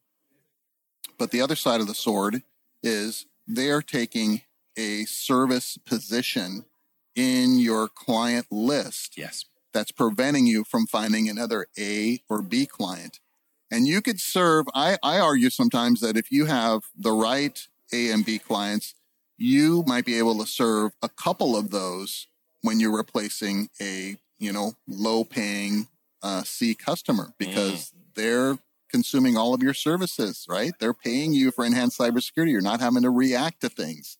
but the other side of the sword is they are taking a service position in your client list Yes. that's preventing you from finding another A or B client. And you could serve, I, I argue sometimes that if you have the right A and B clients, you might be able to serve a couple of those when you're replacing a, you know, low paying uh, C customer because they're consuming all of your services, right? They're paying you for enhanced cybersecurity. You're not having to react to things.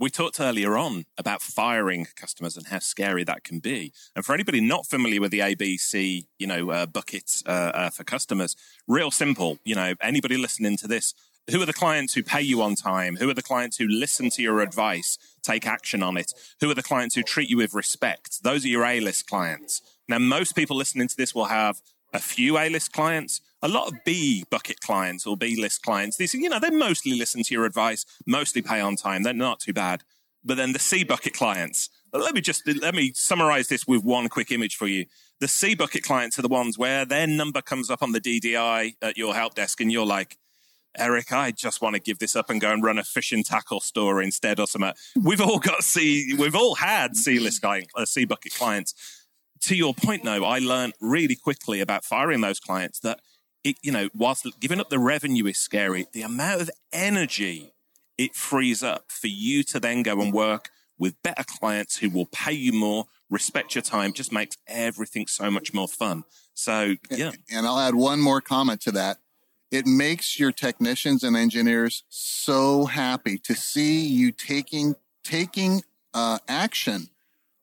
We talked earlier on about firing customers and how scary that can be. And for anybody not familiar with the ABC, you know, uh, bucket uh, uh, for customers, real simple. You know, anybody listening to this, who are the clients who pay you on time? Who are the clients who listen to your advice, take action on it? Who are the clients who treat you with respect? Those are your A-list clients. Now, most people listening to this will have a few A-list clients, a lot of B bucket clients or B list clients. These, you know, they mostly listen to your advice, mostly pay on time. They're not too bad. But then the C bucket clients, let me just, let me summarize this with one quick image for you. The C bucket clients are the ones where their number comes up on the DDI at your help desk and you're like, Erick, I just want to give this up and go and run a fishing tackle store instead or something. We've all got sea, we've all had C list client, uh, C bucket clients. To your point, though, I learned really quickly about firing those clients that it, you know, whilst giving up the revenue is scary, the amount of energy it frees up for you to then go and work with better clients who will pay you more, respect your time, just makes everything so much more fun. So, yeah. And I'll add one more comment to that. It makes your technicians and engineers so happy to see you taking taking uh, action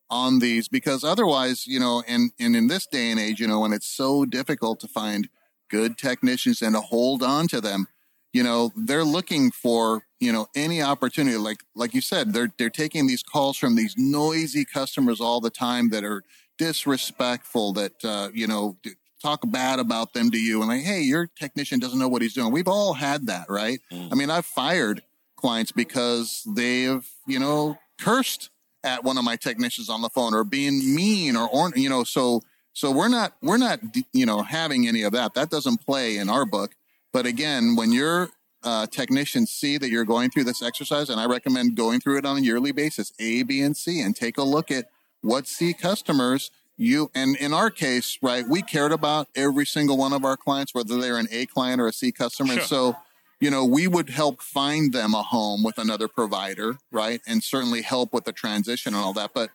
on these because otherwise, you know, and, and in this day and age, you know, when it's so difficult to find good technicians and to hold on to them, you know, they're looking for, you know, any opportunity. Like, like you said, they're, they're taking these calls from these noisy customers all the time that are disrespectful, that, uh, you know, talk bad about them to you and like, Hey, your technician doesn't know what he's doing. We've all had that, right? Mm. I mean, I've fired clients because they've, you know, cursed at one of my technicians on the phone or being mean or, or you know, so, so we're not, we're not, you know, having any of that. That doesn't play in our book. But again, when your uh, technicians see that you're going through this exercise, and I recommend going through it on a yearly basis, A, B, and C, and take a look at what C customers you, and in our case, right, we cared about every single one of our clients, whether they're an A client or a C customer. And so, you know, we would help find them a home with another provider, right? And certainly help with the transition and all that. But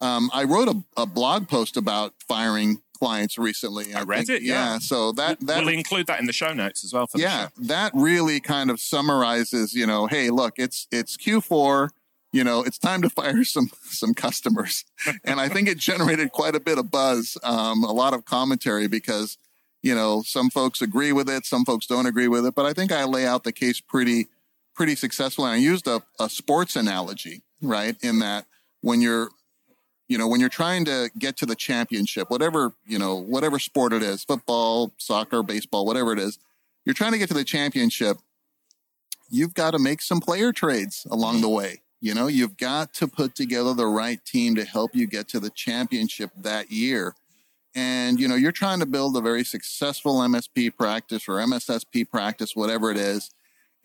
um, I wrote a, a blog post about firing clients recently. I read it, yeah. So that that we'll include that in the show notes as well yeah, that really kind of summarizes, you know, hey, look, it's it's Q4, you know, it's time to fire some some customers, and I think it generated quite a bit of buzz, um, a lot of commentary because, you know, some folks agree with it, some folks don't agree with it, but I think I lay out the case pretty pretty successfully. And I used a, a sports analogy, right, in that when you're you know when you're trying to get to the championship whatever you know whatever sport it is football soccer baseball whatever it is you're trying to get to the championship. You've got to make some player trades along the way you know you've got to put together the right team to help you get to the championship that year and you know you're trying to build a very successful msp practice or mssp practice whatever it is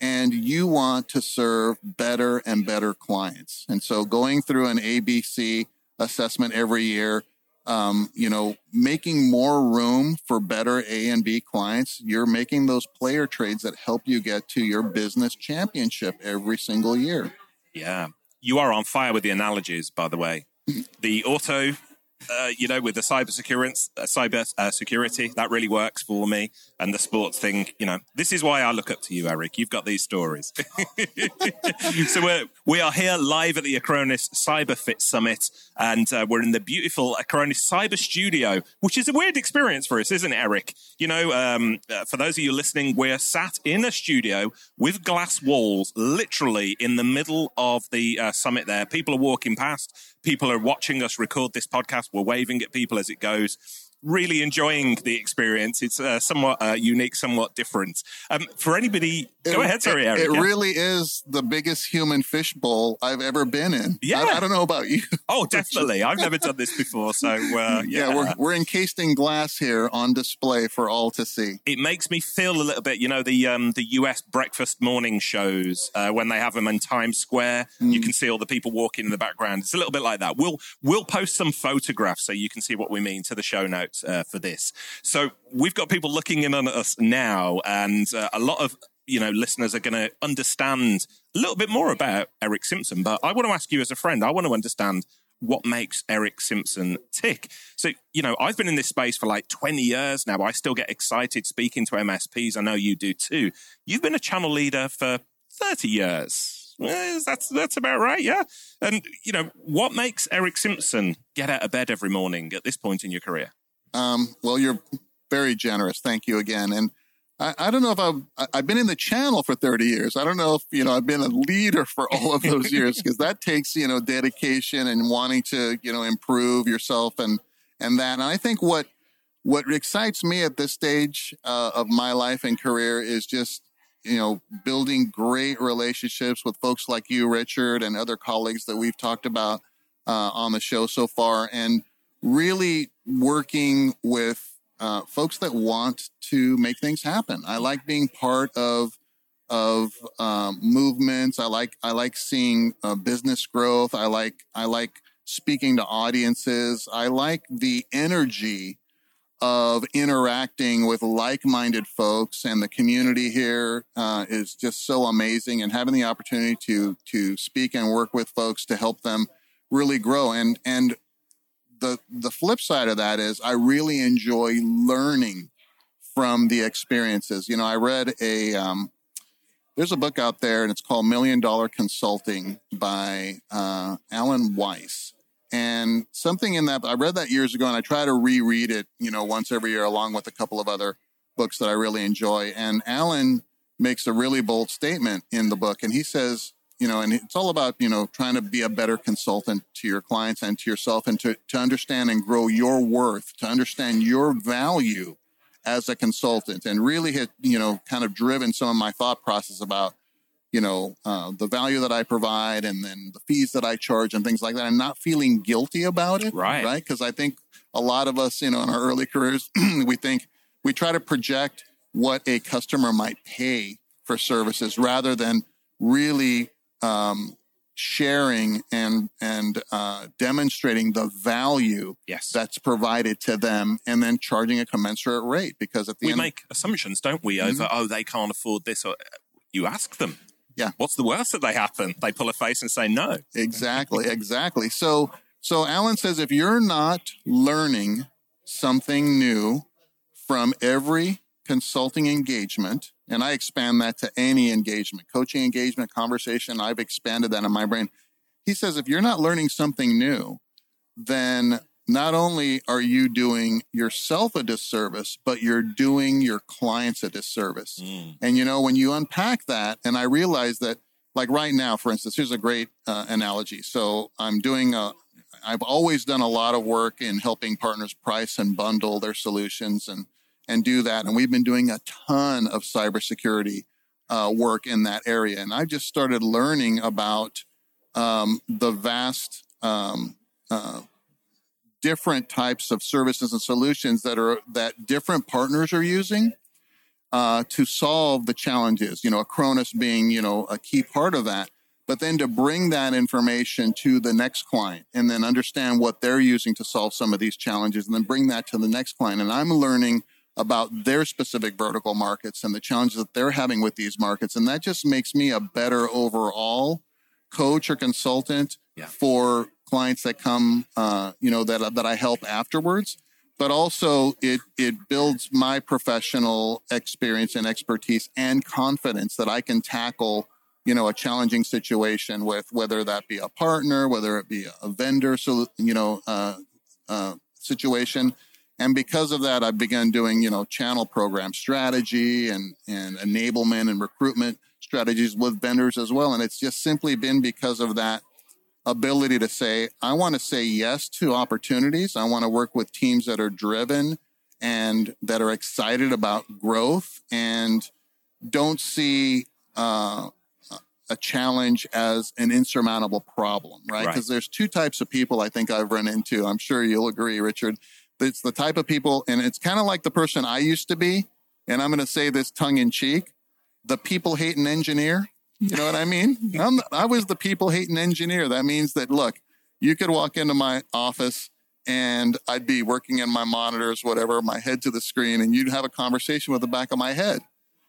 and you want to serve better and better clients and so going through an abc assessment every year. Um, you know, making more room for better A and B clients. You're making those player trades that help you get to your business championship every single year. Yeah. You are on fire with the analogies, by the way. Mm-hmm. The auto uh, you know, with the cyber security, uh, cyber uh, security, that really works for me. And the sports thing, you know, this is why I look up to you, Erick. You've got these stories. so we're, we are here live at the Acronis Cyber Fit Summit, and uh, we're in the beautiful Acronis Cyber Studio, which is a weird experience for us, isn't it, Erick? You know, um, uh, for those of you listening, we're sat in a studio with glass walls, literally in the middle of the summit. There, people are walking past people are watching us record this podcast. We're waving at people as it goes really enjoying the experience. It's uh, somewhat uh, unique, somewhat different. Um, for anybody, it, go ahead, sorry, Erick. It yeah. really is the biggest human fishbowl I've ever been in. Yeah, I, I don't know about you. Oh, definitely. I've never done this before, so uh, yeah. yeah, we're we're encased in glass here on display for all to see. It makes me feel a little bit, you know, the um, the US breakfast morning shows uh, when they have them in Times Square. Mm. You can see all the people walking in the background. It's a little bit like that. We'll we'll post some photographs so you can see what we mean to the show notes uh, for this. So we've got people looking in on us now, and uh, a lot of you know listeners are going to understand a little bit more about Erick Simpson. But I want to ask you as a friend, I want to understand what makes Erick Simpson tick. So, you know, I've been in this space for like 20 years now. I still get excited speaking to MSPs. I know you do too. You've been a channel leader for 30 years. Eh, that's that's about right, yeah. And you know, what makes Erick Simpson get out of bed every morning at this point in your career? Um, well, you're very generous. Thank you again. And I, I, don't know if I've I've been in the channel for 30 years. I don't know if you know I've been a leader for all of those years because that takes you know dedication and wanting to you know improve yourself and and that. And I think what what excites me at this stage uh, of my life and career is just you know building great relationships with folks like you, Richard, and other colleagues that we've talked about uh, on the show so far, and really working with uh, folks that want to make things happen. I like being part of of um, movements. I like I like seeing uh, business growth. I like I like speaking to audiences. I like the energy of interacting with like-minded folks, and the community here uh, is just so amazing. And having the opportunity to to speak and work with folks to help them really grow. And and the the flip side of that is I really enjoy learning from the experiences. You know, I read a um, there's a book out there and it's called Million Dollar Consulting by uh, Alan Weiss. And something in that I read that years ago, and I try to reread it, you know, once every year, along with a couple of other books that I really enjoy. And Alan makes a really bold statement in the book, and he says you know, and it's all about, you know, trying to be a better consultant to your clients and to yourself and to, to understand and grow your worth, to understand your value as a consultant and really had, you know, kind of driven some of my thought process about, you know, uh, the value that I provide and then the fees that I charge and things like that and not feeling guilty about it. Right. Right. Because I think a lot of us, you know, in our early careers, we think we try to project what a customer might pay for services rather than really um, sharing and and uh, demonstrating the value yes. that's provided to them, and then charging a commensurate rate. Because at the we end, make assumptions, don't we? Mm-hmm. Over oh, they can't afford this, or you ask them. Yeah, what's the worst that they happen? They pull a face and say no. Exactly, exactly. So so Alan says if you're not learning something new from every consulting engagement, and I expand that to any engagement, coaching engagement, conversation. I've expanded that in my brain. He says, if you're not learning something new, then not only are you doing yourself a disservice, but you're doing your clients a disservice. Mm. And you know, when you unpack that, and I realize that, like right now, for instance, here's a great uh, analogy. So I'm doing a, I've always done a lot of work in helping partners price and bundle their solutions and and do that. And we've been doing a ton of cybersecurity uh, work in that area. And I've just started learning about um, the vast um, uh, different types of services and solutions that are that different partners are using uh, to solve the challenges. You know, Acronis being you know a key part of that. But then to bring that information to the next client and then understand what they're using to solve some of these challenges and then bring that to the next client. And I'm learning about their specific vertical markets and the challenges that they're having with these markets. And that just makes me a better overall coach or consultant yeah. for clients that come, uh, you know, that that I help afterwards. But also, it it builds my professional experience and expertise and confidence that I can tackle, you know, a challenging situation with whether that be a partner, whether it be a vendor, so you know, uh, uh, situation. And because of that, I've begun doing, you know, channel program strategy and, and enablement and recruitment strategies with vendors as well. And it's just simply been because of that ability to say, I want to say yes to opportunities. I want to work with teams that are driven and that are excited about growth and don't see uh, a challenge as an insurmountable problem, right? Because right. there's two types of people I think I've run into. I'm sure you'll agree, Richard. It's the type of people, and it's kind of like the person I used to be. And I'm going to say this tongue in cheek the people hating engineer. You know what I mean? I'm, I was the people hating engineer. That means that, look, you could walk into my office and I'd be working in my monitors, whatever, my head to the screen, and you'd have a conversation with the back of my head.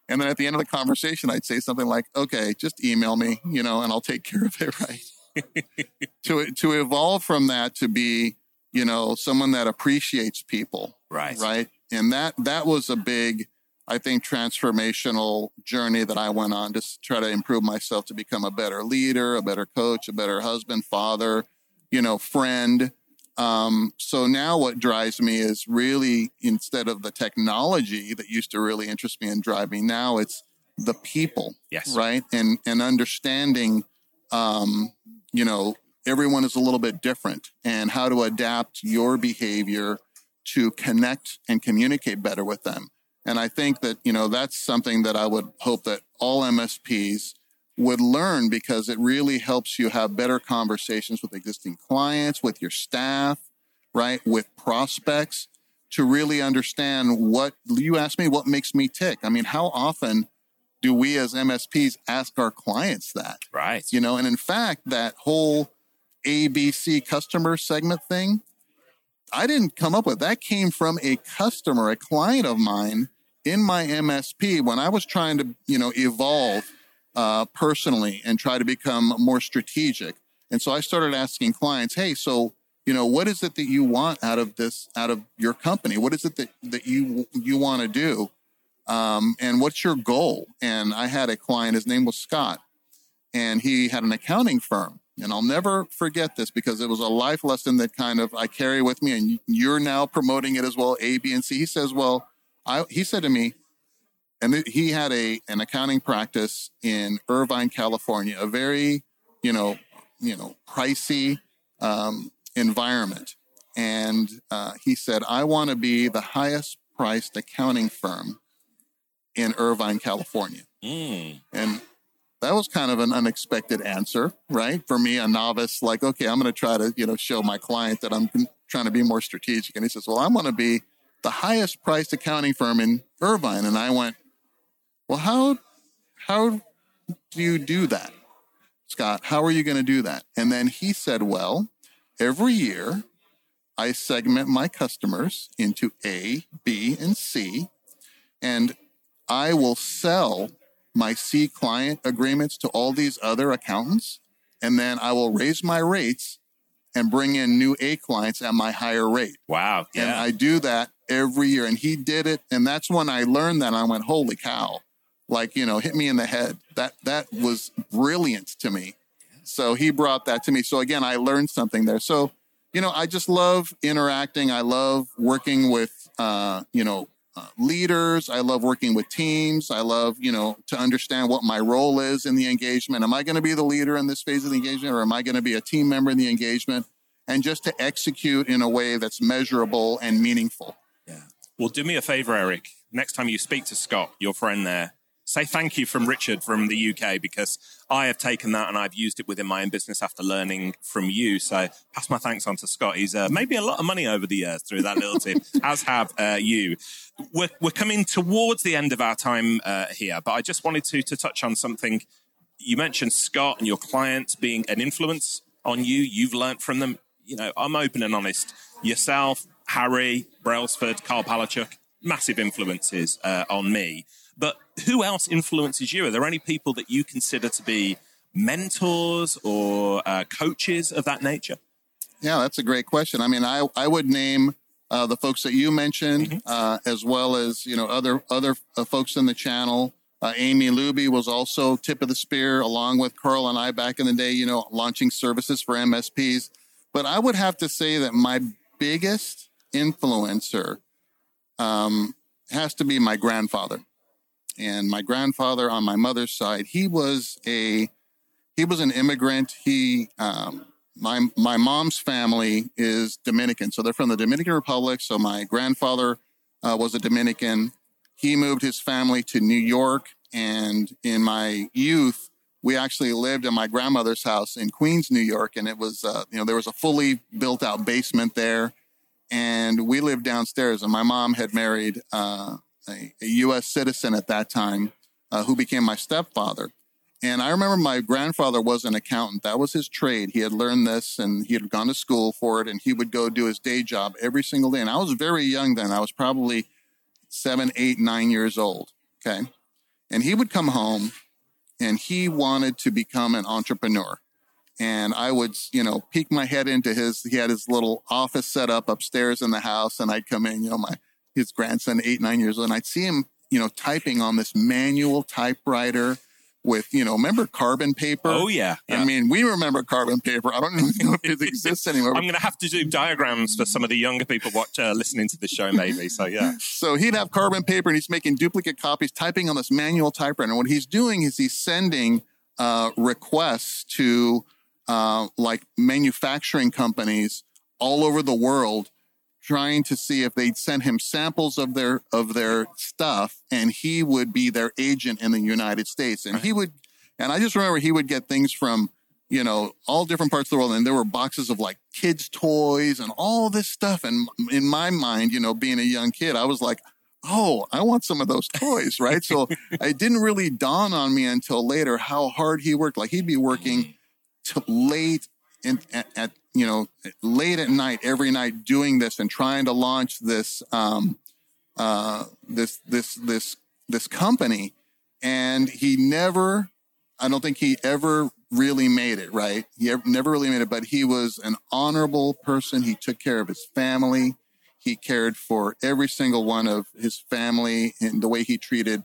And then at the end of the conversation, I'd say something like, okay, just email me, you know, and I'll take care of it, right? to, to evolve from that to be, you know, someone that appreciates people. Right. Right. And that, that was a big, I think, transformational journey that I went on to try to improve myself to become a better leader, a better coach, a better husband, father, you know, friend, um, so now what drives me is really instead of the technology that used to really interest me and drive me, now it's the people. Yes. Right. And and understanding um, you know, everyone is a little bit different and how to adapt your behavior to connect and communicate better with them. And I think that, you know, that's something that I would hope that all MSPs would learn because it really helps you have better conversations with existing clients, with your staff, right? With prospects to really understand what you asked me, what makes me tick. I mean, how often do we as MSPs ask our clients that? Right. You know, and in fact, that whole ABC customer segment thing, I didn't come up with that came from a customer, a client of mine in my MSP when I was trying to, you know, evolve uh, personally and try to become more strategic. And so I started asking clients, hey, so you know, what is it that you want out of this, out of your company? What is it that that you you want to do? Um, and what's your goal? And I had a client, his name was Scott, and he had an accounting firm. And I'll never forget this because it was a life lesson that kind of I carry with me. And you're now promoting it as well, A, B, and C. He says, well, I, he said to me, and he had a an accounting practice in Irvine, California, a very you know you know pricey um, environment. And uh, he said, "I want to be the highest priced accounting firm in Irvine, California." Mm. And that was kind of an unexpected answer, right? For me, a novice, like, okay, I'm going to try to, you know, show my client that I'm trying to be more strategic. And he says, well, I want to be the highest priced accounting firm in Irvine. And I went, well, how how do you do that, Scott? How are you going to do that? And then he said, well, every year I segment my customers into A, B, and C, and I will sell my C client agreements to all these other accountants, and then I will raise my rates and bring in new A clients at my higher rate. Wow. Yeah. And I do that every year. And he did it. And that's when I learned that I went, holy cow like you know hit me in the head that that was brilliant to me so he brought that to me so again i learned something there so you know i just love interacting i love working with uh, you know uh, leaders. I love working with teams. I love you know to understand what my role is in the engagement. Am i going to be the leader in this phase of the engagement or am i going to be a team member in the engagement? And just to execute in a way that's measurable and meaningful. Yeah. Well do me a favor Erick. Next time you speak to scott your friend there say thank you from Richard from the UK because I have taken that and I've used it within my own business after learning from you. So pass my thanks on to Scott. He's uh, made me a lot of money over the years through that little tip, as have uh, you. We're, we're coming towards the end of our time uh, here, but I just wanted to, to touch on something. You mentioned Scott and your clients being an influence on you. You've learned from them. You know, I'm open and honest. Yourself, Harry, Brailsford, Karl Palachuk, massive influences uh, on me. But who else influences you? Are there any people that you consider to be mentors or uh, coaches of that nature? Yeah, that's a great question. I mean, I, I would name uh, the folks that you mentioned, mm-hmm. uh, as well as you know other other uh, folks in the channel. Uh, Amy Luby was also tip of the spear, along with Karl and I back in the day. You know, launching services for MSPs. But I would have to say that my biggest influencer um, has to be my grandfather. And my grandfather on my mother's side, he was a he was an immigrant. He um, my my mom's family is Dominican, so they're from the Dominican Republic. So my grandfather uh, was a Dominican. He moved his family to New York, and in my youth, we actually lived in my grandmother's house in Queens, New York, and it was uh, you know there was a fully built out basement there, and we lived downstairs. And my mom had married uh, a, a, U.S. citizen at that time, uh, who became my stepfather. And I remember my grandfather was an accountant. That was his trade. He had learned this and he had gone to school for it and he would go do his day job every single day. And I was very young then. I was probably seven, eight, nine years old. Okay. And he would come home and he wanted to become an entrepreneur. And I would, you know, peek my head into his, he had his little office set up upstairs in the house. And I'd come in, you know, my, his grandson, eight, nine years old, and I'd see him, you know, typing on this manual typewriter with, you know, remember carbon paper? Oh, yeah. yeah. I mean, we remember carbon paper. I don't even know if it exists anymore. I'm going to have to do diagrams for some of the younger people watch uh, listening to the show, maybe. So, yeah. so he'd have carbon paper and he's making duplicate copies, typing on this manual typewriter. And what he's doing is he's sending uh, requests to uh, like manufacturing companies all over the world trying to see if they'd send him samples of their of their stuff and he would be their agent in the United States. And he would and I just remember he would get things from you know all different parts of the world and there were boxes of like kids toys and all this stuff. And in my mind you know being a young kid I was like oh I want some of those toys right? So it didn't really dawn on me until later how hard he worked. Like he'd be working till late in, at, at you know, late at night every night doing this and trying to launch this, um, uh, this, this, this, this company. And he never, I don't think he ever really made it, right? He ever, never really made it, but he was an honorable person. He took care of his family. He cared for every single one of his family and the way he treated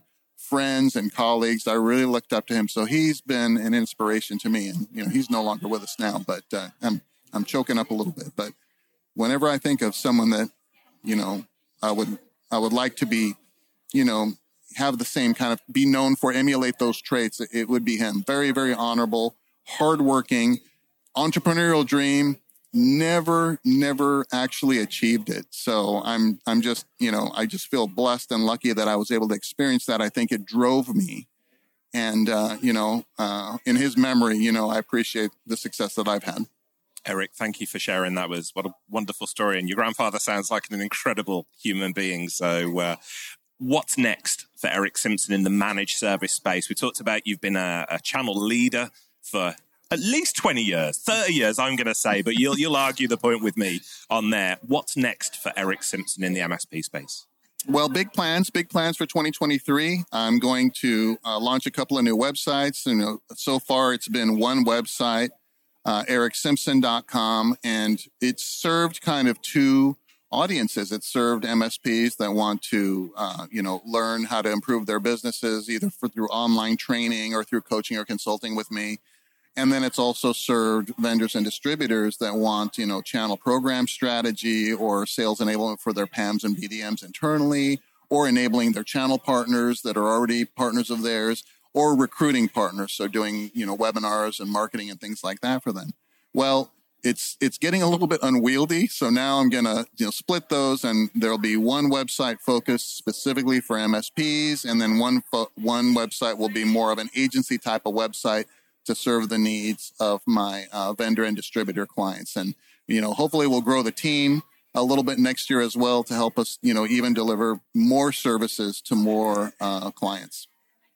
friends and colleagues. I really looked up to him. So he's been an inspiration to me. And, you know, he's no longer with us now, but uh, I'm I'm choking up a little bit, but whenever I think of someone that, you know, I would I would like to be, you know, have the same kind of be known for, emulate those traits, it would be him. Very, very honorable, hardworking, entrepreneurial dream, never, never actually achieved it. So I'm I'm just, you know, I just feel blessed and lucky that I was able to experience that. I think it drove me. And uh, you know, uh, in his memory, you know, I appreciate the success that I've had. Erick, thank you for sharing. That was what a wonderful story. And your grandfather sounds like an incredible human being. So, uh, what's next for Erick Simpson in the managed service space? We talked about you've been a, a channel leader for at least 20 years, 30 years, I'm going to say, but you'll, you'll argue the point with me on there. What's next for Erick Simpson in the MSP space? Well, big plans, big plans for 2023. I'm going to uh, launch a couple of new websites. You know, so far it's been one website uh, ericksimpson.com, and it's served kind of two audiences. It served MSPs that want to, uh, you know, learn how to improve their businesses either for, through online training or through coaching or consulting with me. And then it's also served vendors and distributors that want, you know, channel program strategy or sales enablement for their PAMs and BDMs internally, or enabling their channel partners that are already partners of theirs or recruiting partners. So doing, you know, webinars and marketing and things like that for them. Well, it's it's getting a little bit unwieldy. So now I'm gonna you know split those, and there'll be one website focused specifically for MSPs, and then one fo- one website will be more of an agency type of website to serve the needs of my uh, vendor and distributor clients. And you know, hopefully, we'll grow the team a little bit next year as well to help us, you know, even deliver more services to more uh, clients.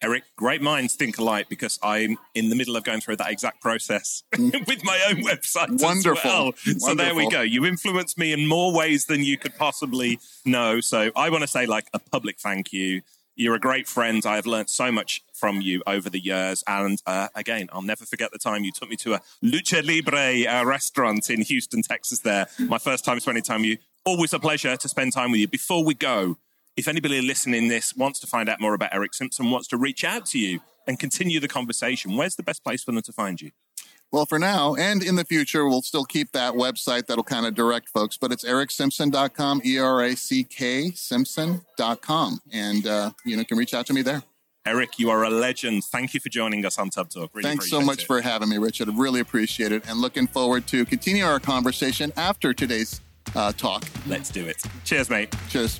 Erick, great minds think alike because I'm in the middle of going through that exact process with my own website Wonderful. Well. So Wonderful. there we go. You influenced me in more ways than you could possibly know. So I want to say like a public thank you. You're a great friend. I have learned so much from you over the years. And uh, again, I'll never forget the time you took me to a Lucha Libre uh, restaurant in Houston, Texas, there. My first time spending time with you. Always a pleasure to spend time with you. Before we go, if anybody listening this wants to find out more about Erick Simpson, wants to reach out to you and continue the conversation, where's the best place for them to find you? Well, for now and in the future, we'll still keep that website that'll kind of direct folks, but it's ericksimpson.com, E R A C K Simpson.com. And, uh, you know, can reach out to me there. Erick, you are a legend. Thank you for joining us on Tubb Talk. Really Thanks so much it. for having me, Richard. I really appreciate it. And looking forward to continue our conversation after today's uh, talk. Let's do it. Cheers, mate. Cheers.